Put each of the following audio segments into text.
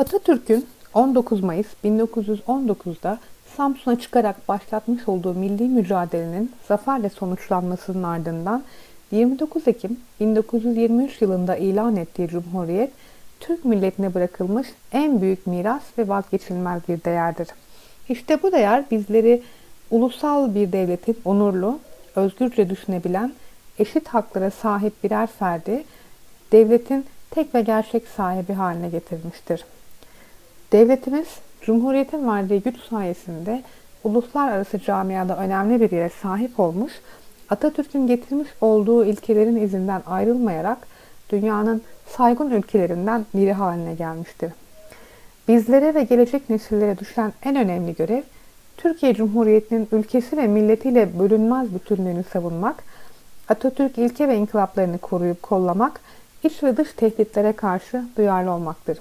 Atatürk'ün 19 Mayıs 1919'da Samsun'a çıkarak başlatmış olduğu milli mücadelenin zaferle sonuçlanmasının ardından 29 Ekim 1923 yılında ilan ettiği Cumhuriyet, Türk milletine bırakılmış en büyük miras ve vazgeçilmez bir değerdir. İşte bu değer bizleri ulusal bir devletin onurlu, özgürce düşünebilen, eşit haklara sahip birer ferdi, devletin tek ve gerçek sahibi haline getirmiştir. Devletimiz, Cumhuriyet'in verdiği güç sayesinde uluslararası camiada önemli bir yere sahip olmuş, Atatürk'ün getirmiş olduğu ilkelerin izinden ayrılmayarak dünyanın saygın ülkelerinden biri haline gelmiştir. Bizlere ve gelecek nesillere düşen en önemli görev, Türkiye Cumhuriyeti'nin ülkesi ve milletiyle bölünmez bütünlüğünü savunmak, Atatürk ilke ve inkılaplarını koruyup kollamak, iç ve dış tehditlere karşı duyarlı olmaktır.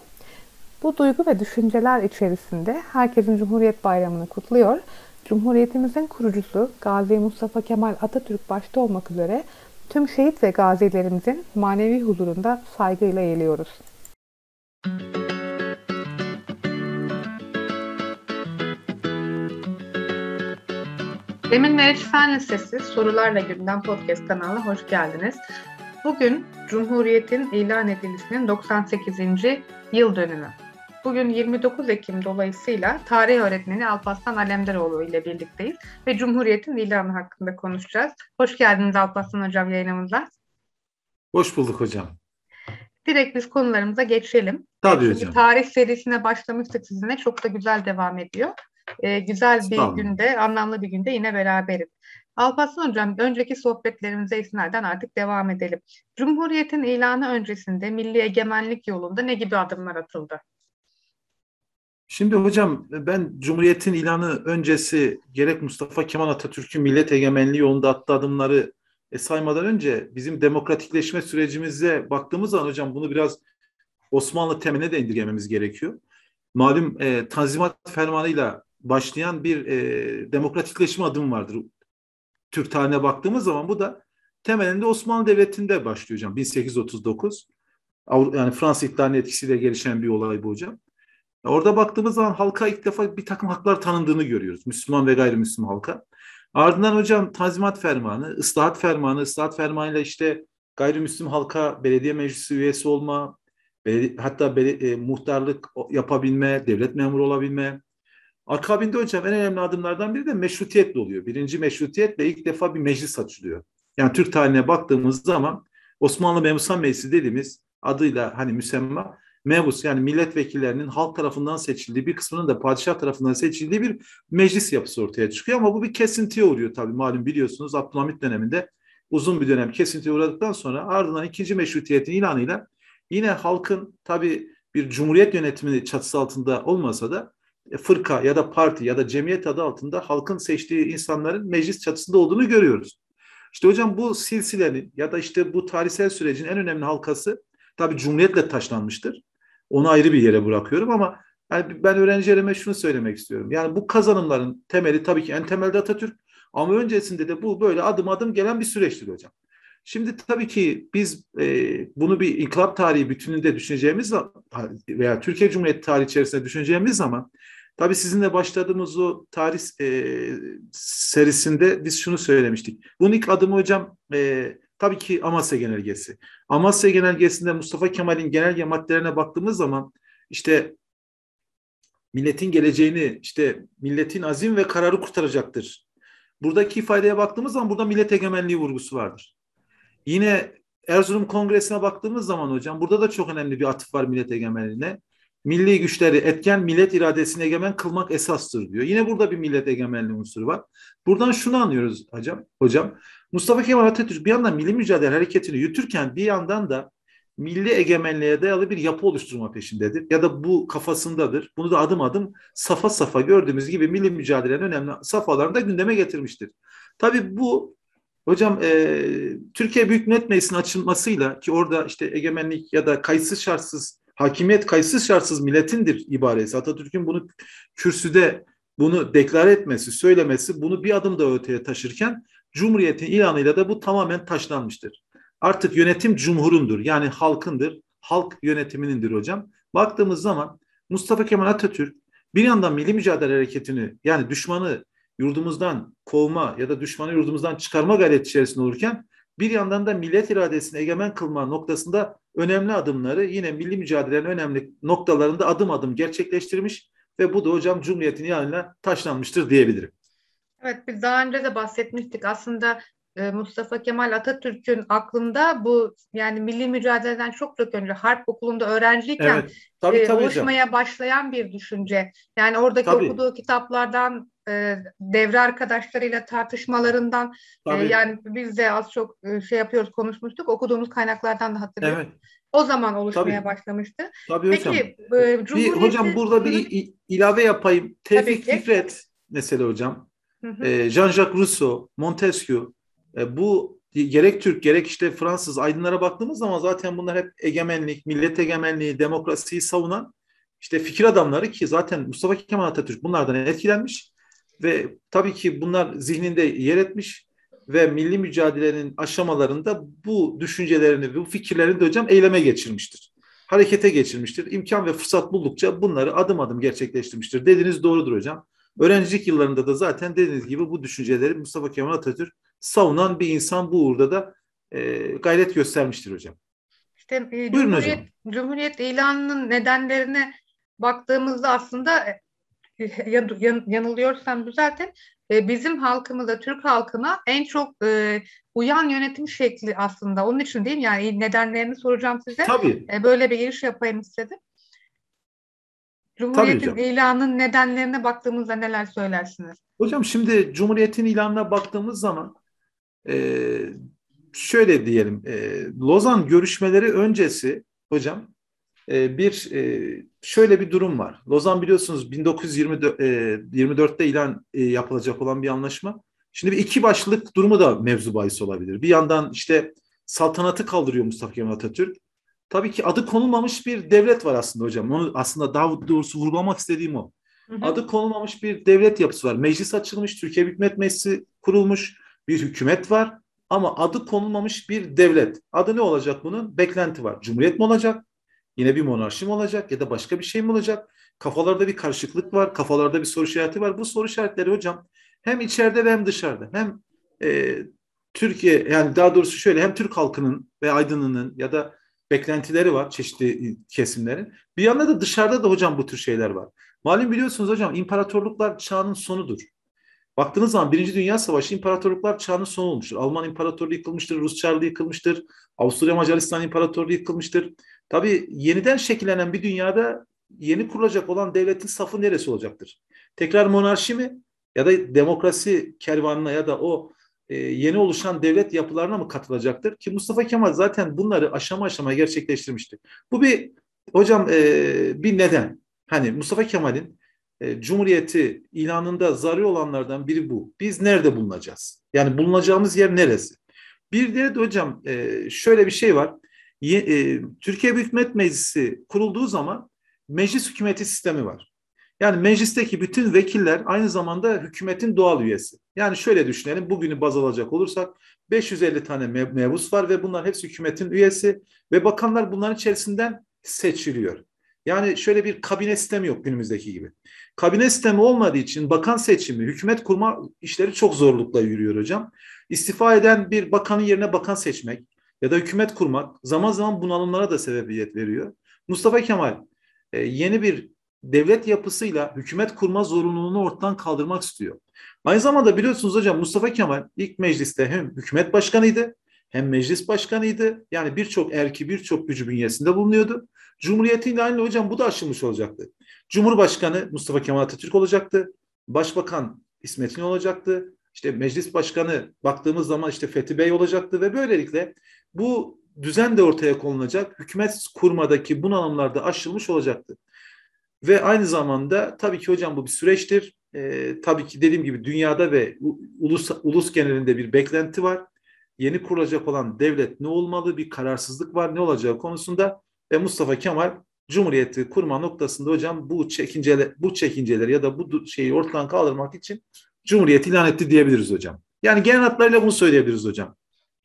Bu duygu ve düşünceler içerisinde herkesin Cumhuriyet Bayramı'nı kutluyor. Cumhuriyetimizin kurucusu Gazi Mustafa Kemal Atatürk başta olmak üzere tüm şehit ve gazilerimizin manevi huzurunda saygıyla eğiliyoruz. Demin Meriç Fen Lisesi Sorularla Gündem Podcast kanalına hoş geldiniz. Bugün Cumhuriyet'in ilan edilmesinin 98. yıl dönümü. Bugün 29 Ekim dolayısıyla tarih öğretmeni Alparslan Alemdaroğlu ile birlikteyiz ve Cumhuriyet'in ilanı hakkında konuşacağız. Hoş geldiniz Alparslan Hocam yayınımıza. Hoş bulduk hocam. Direkt biz konularımıza geçelim. Tabii Çünkü hocam. Tarih serisine başlamıştık sizinle. Çok da güzel devam ediyor. Ee, güzel bir tamam. günde, anlamlı bir günde yine beraberiz. Alparslan Hocam, önceki sohbetlerimize isnaden artık devam edelim. Cumhuriyet'in ilanı öncesinde milli egemenlik yolunda ne gibi adımlar atıldı? Şimdi hocam ben Cumhuriyet'in ilanı öncesi gerek Mustafa Kemal Atatürk'ün millet egemenliği yolunda attığı adımları e, saymadan önce bizim demokratikleşme sürecimize baktığımız zaman hocam bunu biraz Osmanlı temeline de indirgememiz gerekiyor. Malum e, Tanzimat Fermanı'yla başlayan bir e, demokratikleşme adım vardır. Türk tarihine baktığımız zaman bu da temelinde Osmanlı Devleti'nde başlıyor hocam 1839. Yani Fransız ihtilalinin etkisiyle gelişen bir olay bu hocam. Orada baktığımız zaman halka ilk defa bir takım haklar tanındığını görüyoruz. Müslüman ve gayrimüslim halka. Ardından hocam Tanzimat Fermanı, ıslahat Fermanı, ıslahat Fermanı'yla işte gayrimüslim halka belediye meclisi üyesi olma, hatta e, muhtarlık yapabilme, devlet memuru olabilme. Akabinde hocam en önemli adımlardan biri de meşrutiyetle oluyor. Birinci meşrutiyetle ilk defa bir meclis açılıyor. Yani Türk tarihine baktığımız zaman Osmanlı Memusan Meclisi dediğimiz adıyla hani müsemma mebus yani milletvekillerinin halk tarafından seçildiği bir kısmının da padişah tarafından seçildiği bir meclis yapısı ortaya çıkıyor. Ama bu bir kesintiye uğruyor tabii malum biliyorsunuz Abdülhamit döneminde uzun bir dönem kesintiye uğradıktan sonra ardından ikinci meşrutiyetin ilanıyla yine halkın tabii bir cumhuriyet yönetimini çatısı altında olmasa da e, fırka ya da parti ya da cemiyet adı altında halkın seçtiği insanların meclis çatısında olduğunu görüyoruz. İşte hocam bu silsilenin ya da işte bu tarihsel sürecin en önemli halkası tabii cumhuriyetle taşlanmıştır. Onu ayrı bir yere bırakıyorum ama yani ben öğrencilerime şunu söylemek istiyorum. Yani bu kazanımların temeli tabii ki en temelde Atatürk ama öncesinde de bu böyle adım adım gelen bir süreçtir hocam. Şimdi tabii ki biz e, bunu bir inkılap tarihi bütününde düşüneceğimiz veya Türkiye Cumhuriyeti tarihi içerisinde düşüneceğimiz zaman tabii sizinle başladığımız o tarih e, serisinde biz şunu söylemiştik. Bunun ilk adımı hocam e, tabii ki Amasya Genelgesi. Amasya Genelgesi'nde Mustafa Kemal'in genelge maddelerine baktığımız zaman işte milletin geleceğini, işte milletin azim ve kararı kurtaracaktır. Buradaki ifadeye baktığımız zaman burada millet egemenliği vurgusu vardır. Yine Erzurum Kongresi'ne baktığımız zaman hocam burada da çok önemli bir atıf var millet egemenliğine. Milli güçleri etken millet iradesine egemen kılmak esastır diyor. Yine burada bir millet egemenliği unsuru var. Buradan şunu anlıyoruz hocam. Hocam Mustafa Kemal Atatürk bir yandan milli mücadele hareketini yürütürken bir yandan da milli egemenliğe dayalı bir yapı oluşturma peşindedir. Ya da bu kafasındadır. Bunu da adım adım safa safa gördüğümüz gibi milli mücadelenin önemli safhalarında gündeme getirmiştir. Tabii bu hocam e, Türkiye Büyük Millet Meclisi'nin açılmasıyla ki orada işte egemenlik ya da kayıtsız şartsız hakimiyet kayıtsız şartsız milletindir ibaresi. Atatürk'ün bunu kürsüde bunu deklar etmesi, söylemesi bunu bir adım da öteye taşırken Cumhuriyetin ilanıyla da bu tamamen taşlanmıştır. Artık yönetim cumhurundur yani halkındır. Halk yönetiminindir hocam. Baktığımız zaman Mustafa Kemal Atatürk bir yandan milli mücadele hareketini yani düşmanı yurdumuzdan kovma ya da düşmanı yurdumuzdan çıkarma gayreti içerisinde olurken bir yandan da millet iradesini egemen kılma noktasında önemli adımları yine milli mücadelenin önemli noktalarında adım adım gerçekleştirmiş ve bu da hocam Cumhuriyet'in yanına taşlanmıştır diyebilirim. Evet biz daha önce de bahsetmiştik aslında e, Mustafa Kemal Atatürk'ün aklında bu yani milli mücadeleden çok çok önce harp okulunda öğrenciyken evet, tabii, e, tabii oluşmaya hocam. başlayan bir düşünce. Yani oradaki tabii. okuduğu kitaplardan e, devre arkadaşlarıyla tartışmalarından e, yani biz de az çok şey yapıyoruz konuşmuştuk okuduğumuz kaynaklardan da hatırlıyorum. Evet. O zaman oluşmaya Tabii. başlamıştı. Tabii Peki, hocam. E, Cumhuriyeti... bir, hocam burada bir ilave yapayım. Tevfik Fikret mesela hocam. E, Jean-Jacques Rousseau, Montesquieu e, bu gerek Türk gerek işte Fransız aydınlara baktığımız zaman zaten bunlar hep egemenlik, millet egemenliği, demokrasiyi savunan işte fikir adamları ki zaten Mustafa Kemal Atatürk bunlardan etkilenmiş ve tabii ki bunlar zihninde yer etmiş ve milli mücadelenin aşamalarında bu düşüncelerini, bu fikirlerini de hocam eyleme geçirmiştir. Harekete geçirmiştir. İmkan ve fırsat buldukça bunları adım adım gerçekleştirmiştir. Dediğiniz doğrudur hocam. Öğrencilik yıllarında da zaten dediğiniz gibi bu düşünceleri Mustafa Kemal Atatürk savunan bir insan bu uğurda da e, gayret göstermiştir hocam. İşte e, Buyurun Cumhuriyet, hocam. Cumhuriyet ilanının nedenlerine baktığımızda aslında e, yan, yan, yanılıyorsam düzeltin e, bizim halkımıza, Türk halkına en çok e, uyan yönetim şekli aslında. Onun için değil mi? Yani nedenlerini soracağım size. Tabii. E, böyle bir giriş yapayım istedim. Cumhuriyetin ilanının nedenlerine baktığımızda neler söylersiniz? Hocam şimdi Cumhuriyet'in ilanına baktığımız zaman e, şöyle diyelim e, Lozan görüşmeleri öncesi hocam bir e, şöyle bir durum var. Lozan biliyorsunuz 1924'te e, ilan e, yapılacak olan bir anlaşma. Şimdi bir iki başlık durumu da mevzu bahis olabilir. Bir yandan işte saltanatı kaldırıyor Mustafa Kemal Atatürk. Tabii ki adı konulmamış bir devlet var aslında hocam. Onu aslında daha doğrusu vurgulamak istediğim o. Hı hı. Adı konulmamış bir devlet yapısı var. Meclis açılmış, Türkiye Büyük Millet Meclisi kurulmuş, bir hükümet var ama adı konulmamış bir devlet. Adı ne olacak bunun? Beklenti var. Cumhuriyet mi olacak? Yine bir monarşi mi olacak ya da başka bir şey mi olacak? Kafalarda bir karışıklık var, kafalarda bir soru işareti var. Bu soru işaretleri hocam hem içeride hem dışarıda. Hem e, Türkiye yani daha doğrusu şöyle hem Türk halkının ve aydınının ya da beklentileri var çeşitli kesimlerin. Bir yanda da dışarıda da hocam bu tür şeyler var. Malum biliyorsunuz hocam imparatorluklar çağının sonudur. Baktığınız zaman Birinci Dünya Savaşı imparatorluklar çağının sonu olmuştur. Alman İmparatorluğu yıkılmıştır, Rus Çarlığı yıkılmıştır, Avusturya Macaristan İmparatorluğu yıkılmıştır. Tabii yeniden şekillenen bir dünyada yeni kurulacak olan devletin safı neresi olacaktır? Tekrar monarşi mi? Ya da demokrasi kervanına ya da o e, yeni oluşan devlet yapılarına mı katılacaktır? Ki Mustafa Kemal zaten bunları aşama aşama gerçekleştirmiştir. Bu bir hocam e, bir neden. Hani Mustafa Kemal'in e, Cumhuriyeti ilanında zararı olanlardan biri bu. Biz nerede bulunacağız? Yani bulunacağımız yer neresi? Bir de hocam e, şöyle bir şey var. E, Türkiye Büyük Millet Meclisi kurulduğu zaman meclis hükümeti sistemi var. Yani meclisteki bütün vekiller aynı zamanda hükümetin doğal üyesi. Yani şöyle düşünelim bugünü baz alacak olursak 550 tane mebus var ve bunlar hepsi hükümetin üyesi ve bakanlar bunların içerisinden seçiliyor. Yani şöyle bir kabine sistemi yok günümüzdeki gibi. Kabine sistemi olmadığı için bakan seçimi, hükümet kurma işleri çok zorlukla yürüyor hocam. İstifa eden bir bakanın yerine bakan seçmek ya da hükümet kurmak zaman zaman bunalımlara da sebebiyet veriyor. Mustafa Kemal e, yeni bir devlet yapısıyla hükümet kurma zorunluluğunu ortadan kaldırmak istiyor. Aynı zamanda biliyorsunuz hocam Mustafa Kemal ilk mecliste hem hükümet başkanıydı hem meclis başkanıydı. Yani birçok erki, birçok gücü bünyesinde bulunuyordu. Cumhuriyetin ilanıyla hocam bu da aşılmış olacaktı. Cumhurbaşkanı Mustafa Kemal Atatürk olacaktı. Başbakan İsmet İnönü olacaktı. İşte meclis başkanı baktığımız zaman işte Fethi Bey olacaktı ve böylelikle bu düzen de ortaya konulacak. Hükümet kurmadaki bunalımlarda aşılmış olacaktı. Ve aynı zamanda tabii ki hocam bu bir süreçtir. Ee, tabii ki dediğim gibi dünyada ve ulus, ulus genelinde bir beklenti var. Yeni kurulacak olan devlet ne olmalı, bir kararsızlık var, ne olacağı konusunda ve Mustafa Kemal Cumhuriyeti kurma noktasında hocam bu çekinceler bu çekinceleri ya da bu şeyi ortadan kaldırmak için Cumhuriyet ilan etti diyebiliriz hocam. Yani genel hatlarıyla bunu söyleyebiliriz hocam.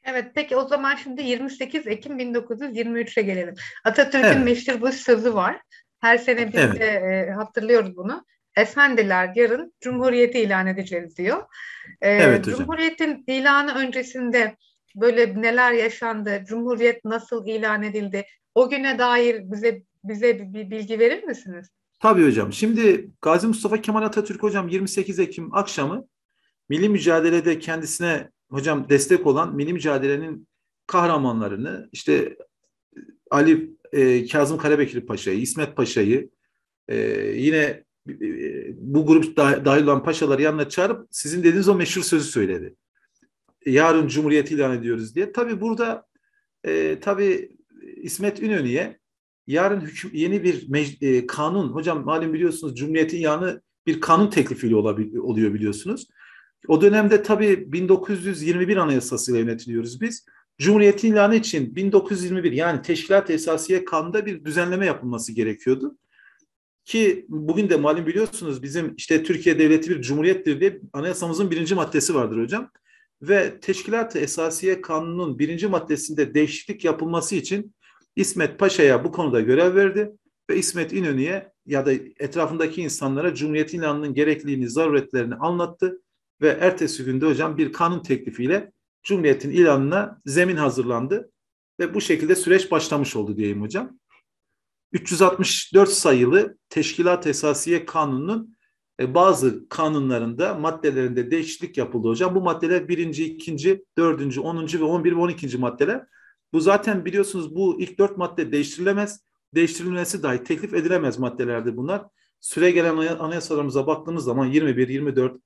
Evet peki o zaman şimdi 28 Ekim 1923'e gelelim. Atatürk'ün evet. meşhur bu sözü var. Her sene biz evet. de e, hatırlıyoruz bunu. Efendiler yarın Cumhuriyeti ilan edeceğiz diyor. E, evet hocam. Cumhuriyetin ilanı öncesinde böyle neler yaşandı? Cumhuriyet nasıl ilan edildi? O güne dair bize bize bir bilgi verir misiniz? Tabii hocam. Şimdi Gazi Mustafa Kemal Atatürk hocam 28 Ekim akşamı milli mücadelede kendisine hocam destek olan milli mücadelenin kahramanlarını işte Ali e, Kazım Karabekir Paşa'yı, İsmet Paşa'yı e, yine e, bu grup dahil olan paşaları yanına çağırıp sizin dediğiniz o meşhur sözü söyledi. Yarın Cumhuriyet ilan ediyoruz diye. Tabii burada e, tabii İsmet İnönü'ye yarın hüküm, yeni bir e, kanun, hocam malum biliyorsunuz Cumhuriyet'in yanı bir kanun teklifiyle oluyor biliyorsunuz. O dönemde tabii 1921 Anayasası'yla yönetiliyoruz biz. Cumhuriyet ilanı için 1921 yani Teşkilat Esasiye Kanunda bir düzenleme yapılması gerekiyordu. Ki bugün de malum biliyorsunuz bizim işte Türkiye Devleti bir cumhuriyettir diye anayasamızın birinci maddesi vardır hocam. Ve Teşkilat Esasiye Kanunu'nun birinci maddesinde değişiklik yapılması için İsmet Paşa'ya bu konuda görev verdi ve İsmet İnönü'ye ya da etrafındaki insanlara Cumhuriyet ilanının gerekliliğini, zaruretlerini anlattı ve ertesi günde hocam bir kanun teklifiyle Cumhuriyet'in ilanına zemin hazırlandı ve bu şekilde süreç başlamış oldu diyeyim hocam. 364 sayılı Teşkilat Esasiye Kanunu'nun e, bazı kanunlarında maddelerinde değişiklik yapıldı hocam. Bu maddeler birinci, ikinci, dördüncü, onuncu ve on bir ve on ikinci maddeler. Bu zaten biliyorsunuz bu ilk dört madde değiştirilemez. Değiştirilmesi dahi teklif edilemez maddelerdi bunlar. Süre gelen anayasalarımıza baktığımız zaman 21, 24,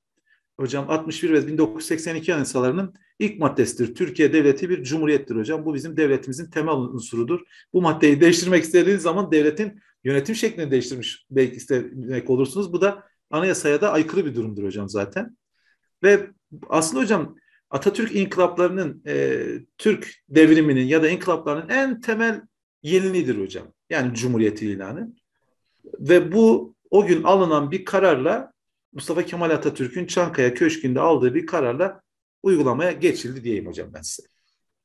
hocam 61 ve 1982 anayasalarının ilk maddesidir. Türkiye devleti bir cumhuriyettir hocam. Bu bizim devletimizin temel unsurudur. Bu maddeyi değiştirmek istediğiniz zaman devletin yönetim şeklini değiştirmiş belki istemek olursunuz. Bu da anayasaya da aykırı bir durumdur hocam zaten. Ve aslında hocam Atatürk inkılaplarının, e, Türk devriminin ya da inkılaplarının en temel yeniliğidir hocam. Yani Cumhuriyet ilanı. Ve bu o gün alınan bir kararla Mustafa Kemal Atatürk'ün Çankaya Köşkü'nde aldığı bir kararla uygulamaya geçildi diyeyim hocam ben size.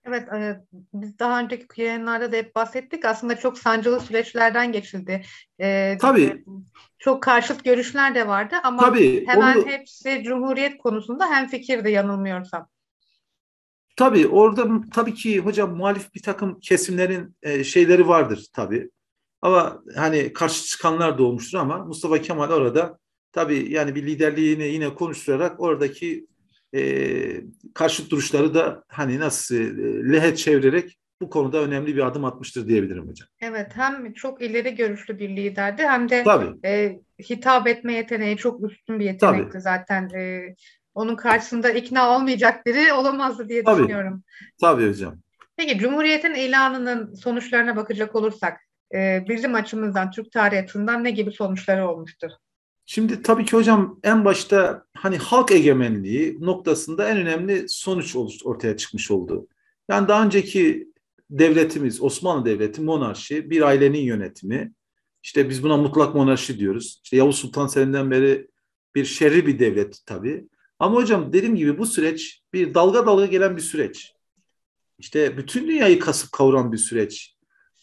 Evet, e, biz daha önceki yayınlarda da hep bahsettik. Aslında çok sancılı süreçlerden geçildi. E, Tabii. Çok karşıt görüşler de vardı ama Tabii, hemen onu... hepsi Cumhuriyet konusunda hem fikirdi yanılmıyorsam. Tabii orada tabii ki hocam muhalif bir takım kesimlerin e, şeyleri vardır tabii. Ama hani karşı çıkanlar da olmuştur ama Mustafa Kemal orada tabii yani bir liderliğini yine konuşturarak oradaki e, karşıt duruşları da hani nasıl e, lehe çevirerek bu konuda önemli bir adım atmıştır diyebilirim hocam. Evet hem çok ileri görüşlü bir liderdi hem de Tabii. E, hitap etme yeteneği çok üstün bir yetenekti Tabii. zaten. E, onun karşısında ikna olmayacak biri olamazdı diye Tabii. düşünüyorum. Tabii hocam. Peki Cumhuriyet'in ilanının sonuçlarına bakacak olursak e, bizim açımızdan, Türk tarihi açısından ne gibi sonuçları olmuştur? Şimdi tabii ki hocam en başta hani halk egemenliği noktasında en önemli sonuç ortaya çıkmış oldu. Yani daha önceki devletimiz, Osmanlı Devleti, monarşi, bir ailenin yönetimi. İşte biz buna mutlak monarşi diyoruz. İşte Yavuz Sultan Selim'den beri bir şerri bir devlet tabii. Ama hocam dediğim gibi bu süreç bir dalga dalga gelen bir süreç. İşte bütün dünyayı kasıp kavuran bir süreç.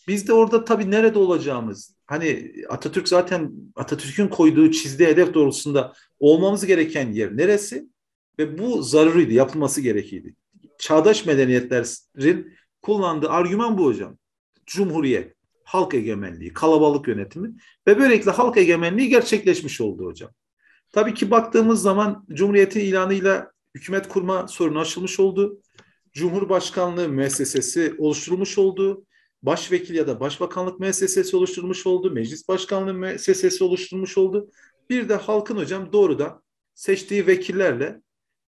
Biz de orada tabii nerede olacağımız, hani Atatürk zaten Atatürk'ün koyduğu çizdiği hedef doğrultusunda olmamız gereken yer neresi? Ve bu zaruriydi, yapılması gerekiydi. Çağdaş medeniyetlerin kullandığı argüman bu hocam. Cumhuriyet, halk egemenliği, kalabalık yönetimi ve böylelikle halk egemenliği gerçekleşmiş oldu hocam. Tabii ki baktığımız zaman Cumhuriyet'in ilanıyla hükümet kurma sorunu aşılmış oldu. Cumhurbaşkanlığı müessesesi oluşturulmuş oldu. Başvekil ya da başbakanlık müessesesi oluşturulmuş oldu. Meclis başkanlığı müessesesi oluşturulmuş oldu. Bir de halkın hocam doğrudan seçtiği vekillerle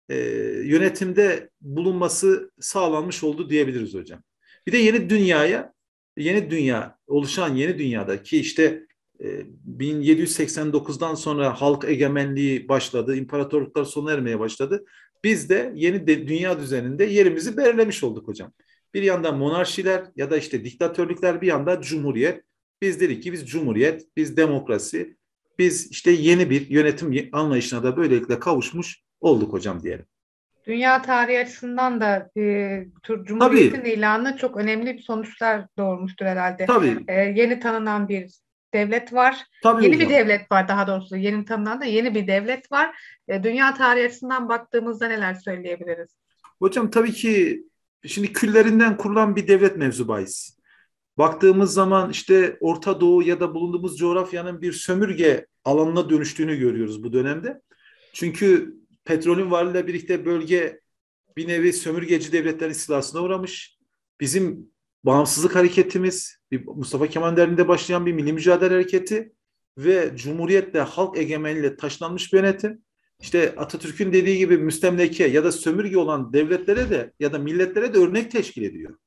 e, yönetimde bulunması sağlanmış oldu diyebiliriz hocam. Bir de yeni dünyaya, yeni dünya, oluşan yeni dünyada ki işte 1789'dan sonra halk egemenliği başladı, imparatorluklar sona ermeye başladı. Biz de yeni de dünya düzeninde yerimizi belirlemiş olduk hocam. Bir yandan monarşiler ya da işte diktatörlükler bir yanda cumhuriyet. Biz dedik ki biz cumhuriyet, biz demokrasi, biz işte yeni bir yönetim anlayışına da böylelikle kavuşmuş olduk hocam diyelim. Dünya tarihi açısından da e, Cumhuriyet'in Tabii. ilanı çok önemli bir sonuçlar doğurmuştur herhalde. Tabii. E, yeni tanınan bir devlet var. Tabii yeni hocam. bir devlet var daha doğrusu. Yeni tanınan da yeni bir devlet var. E, dünya tarihi açısından baktığımızda neler söyleyebiliriz? Hocam tabii ki şimdi küllerinden kurulan bir devlet mevzu bahis. Baktığımız zaman işte Orta Doğu ya da bulunduğumuz coğrafyanın bir sömürge alanına dönüştüğünü görüyoruz bu dönemde. Çünkü petrolün varlığıyla birlikte bölge bir nevi sömürgeci devletlerin istilasına uğramış. Bizim bağımsızlık hareketimiz, Mustafa Kemal döneminde başlayan bir milli mücadele hareketi ve Cumhuriyet'le halk egemenliğiyle taşlanmış bir yönetim. İşte Atatürk'ün dediği gibi müstemleke ya da sömürge olan devletlere de ya da milletlere de örnek teşkil ediyor.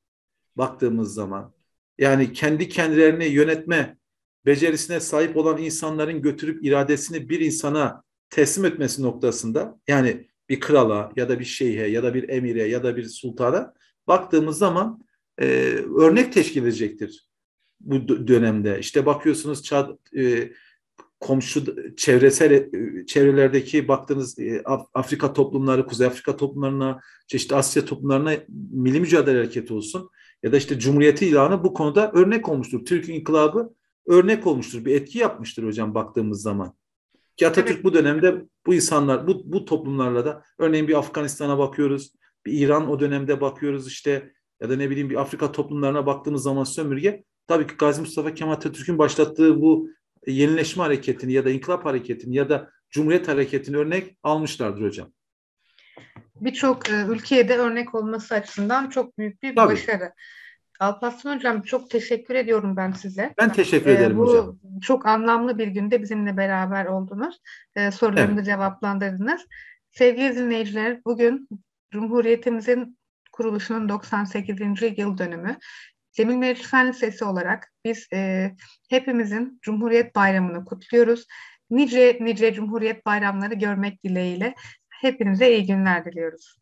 Baktığımız zaman. Yani kendi kendilerini yönetme becerisine sahip olan insanların götürüp iradesini bir insana teslim etmesi noktasında yani bir krala ya da bir şeyhe ya da bir emire ya da bir sultana baktığımız zaman e, örnek teşkil edecektir bu dönemde. İşte bakıyorsunuz Çad, e, komşu çevresel e, çevrelerdeki baktığınız e, Afrika toplumları, Kuzey Afrika toplumlarına, çeşitli Asya toplumlarına milli mücadele hareketi olsun ya da işte Cumhuriyeti ilanı bu konuda örnek olmuştur. Türk İnkılabı örnek olmuştur. Bir etki yapmıştır hocam baktığımız zaman. Ki Atatürk evet. bu dönemde bu insanlar, bu, bu toplumlarla da örneğin bir Afganistan'a bakıyoruz, bir İran o dönemde bakıyoruz işte ya da ne bileyim bir Afrika toplumlarına baktığımız zaman sömürge tabii ki Gazi Mustafa Kemal Atatürk'ün başlattığı bu yenileşme hareketini ya da inkılap hareketini ya da Cumhuriyet hareketini örnek almışlardır hocam. Birçok e, ülkeye de örnek olması açısından çok büyük bir Tabii. başarı. Alparslan Hocam çok teşekkür ediyorum ben size. Ben teşekkür ee, ederim bu hocam. Çok anlamlı bir günde bizimle beraber oldunuz. Ee, sorularımı evet. cevaplandırdınız. Sevgili dinleyiciler bugün Cumhuriyetimizin kuruluşunun 98. yıl dönümü. Cemil Meriç Fen Lisesi olarak biz e, hepimizin Cumhuriyet Bayramı'nı kutluyoruz. Nice nice Cumhuriyet bayramları görmek dileğiyle hepinize iyi günler diliyoruz.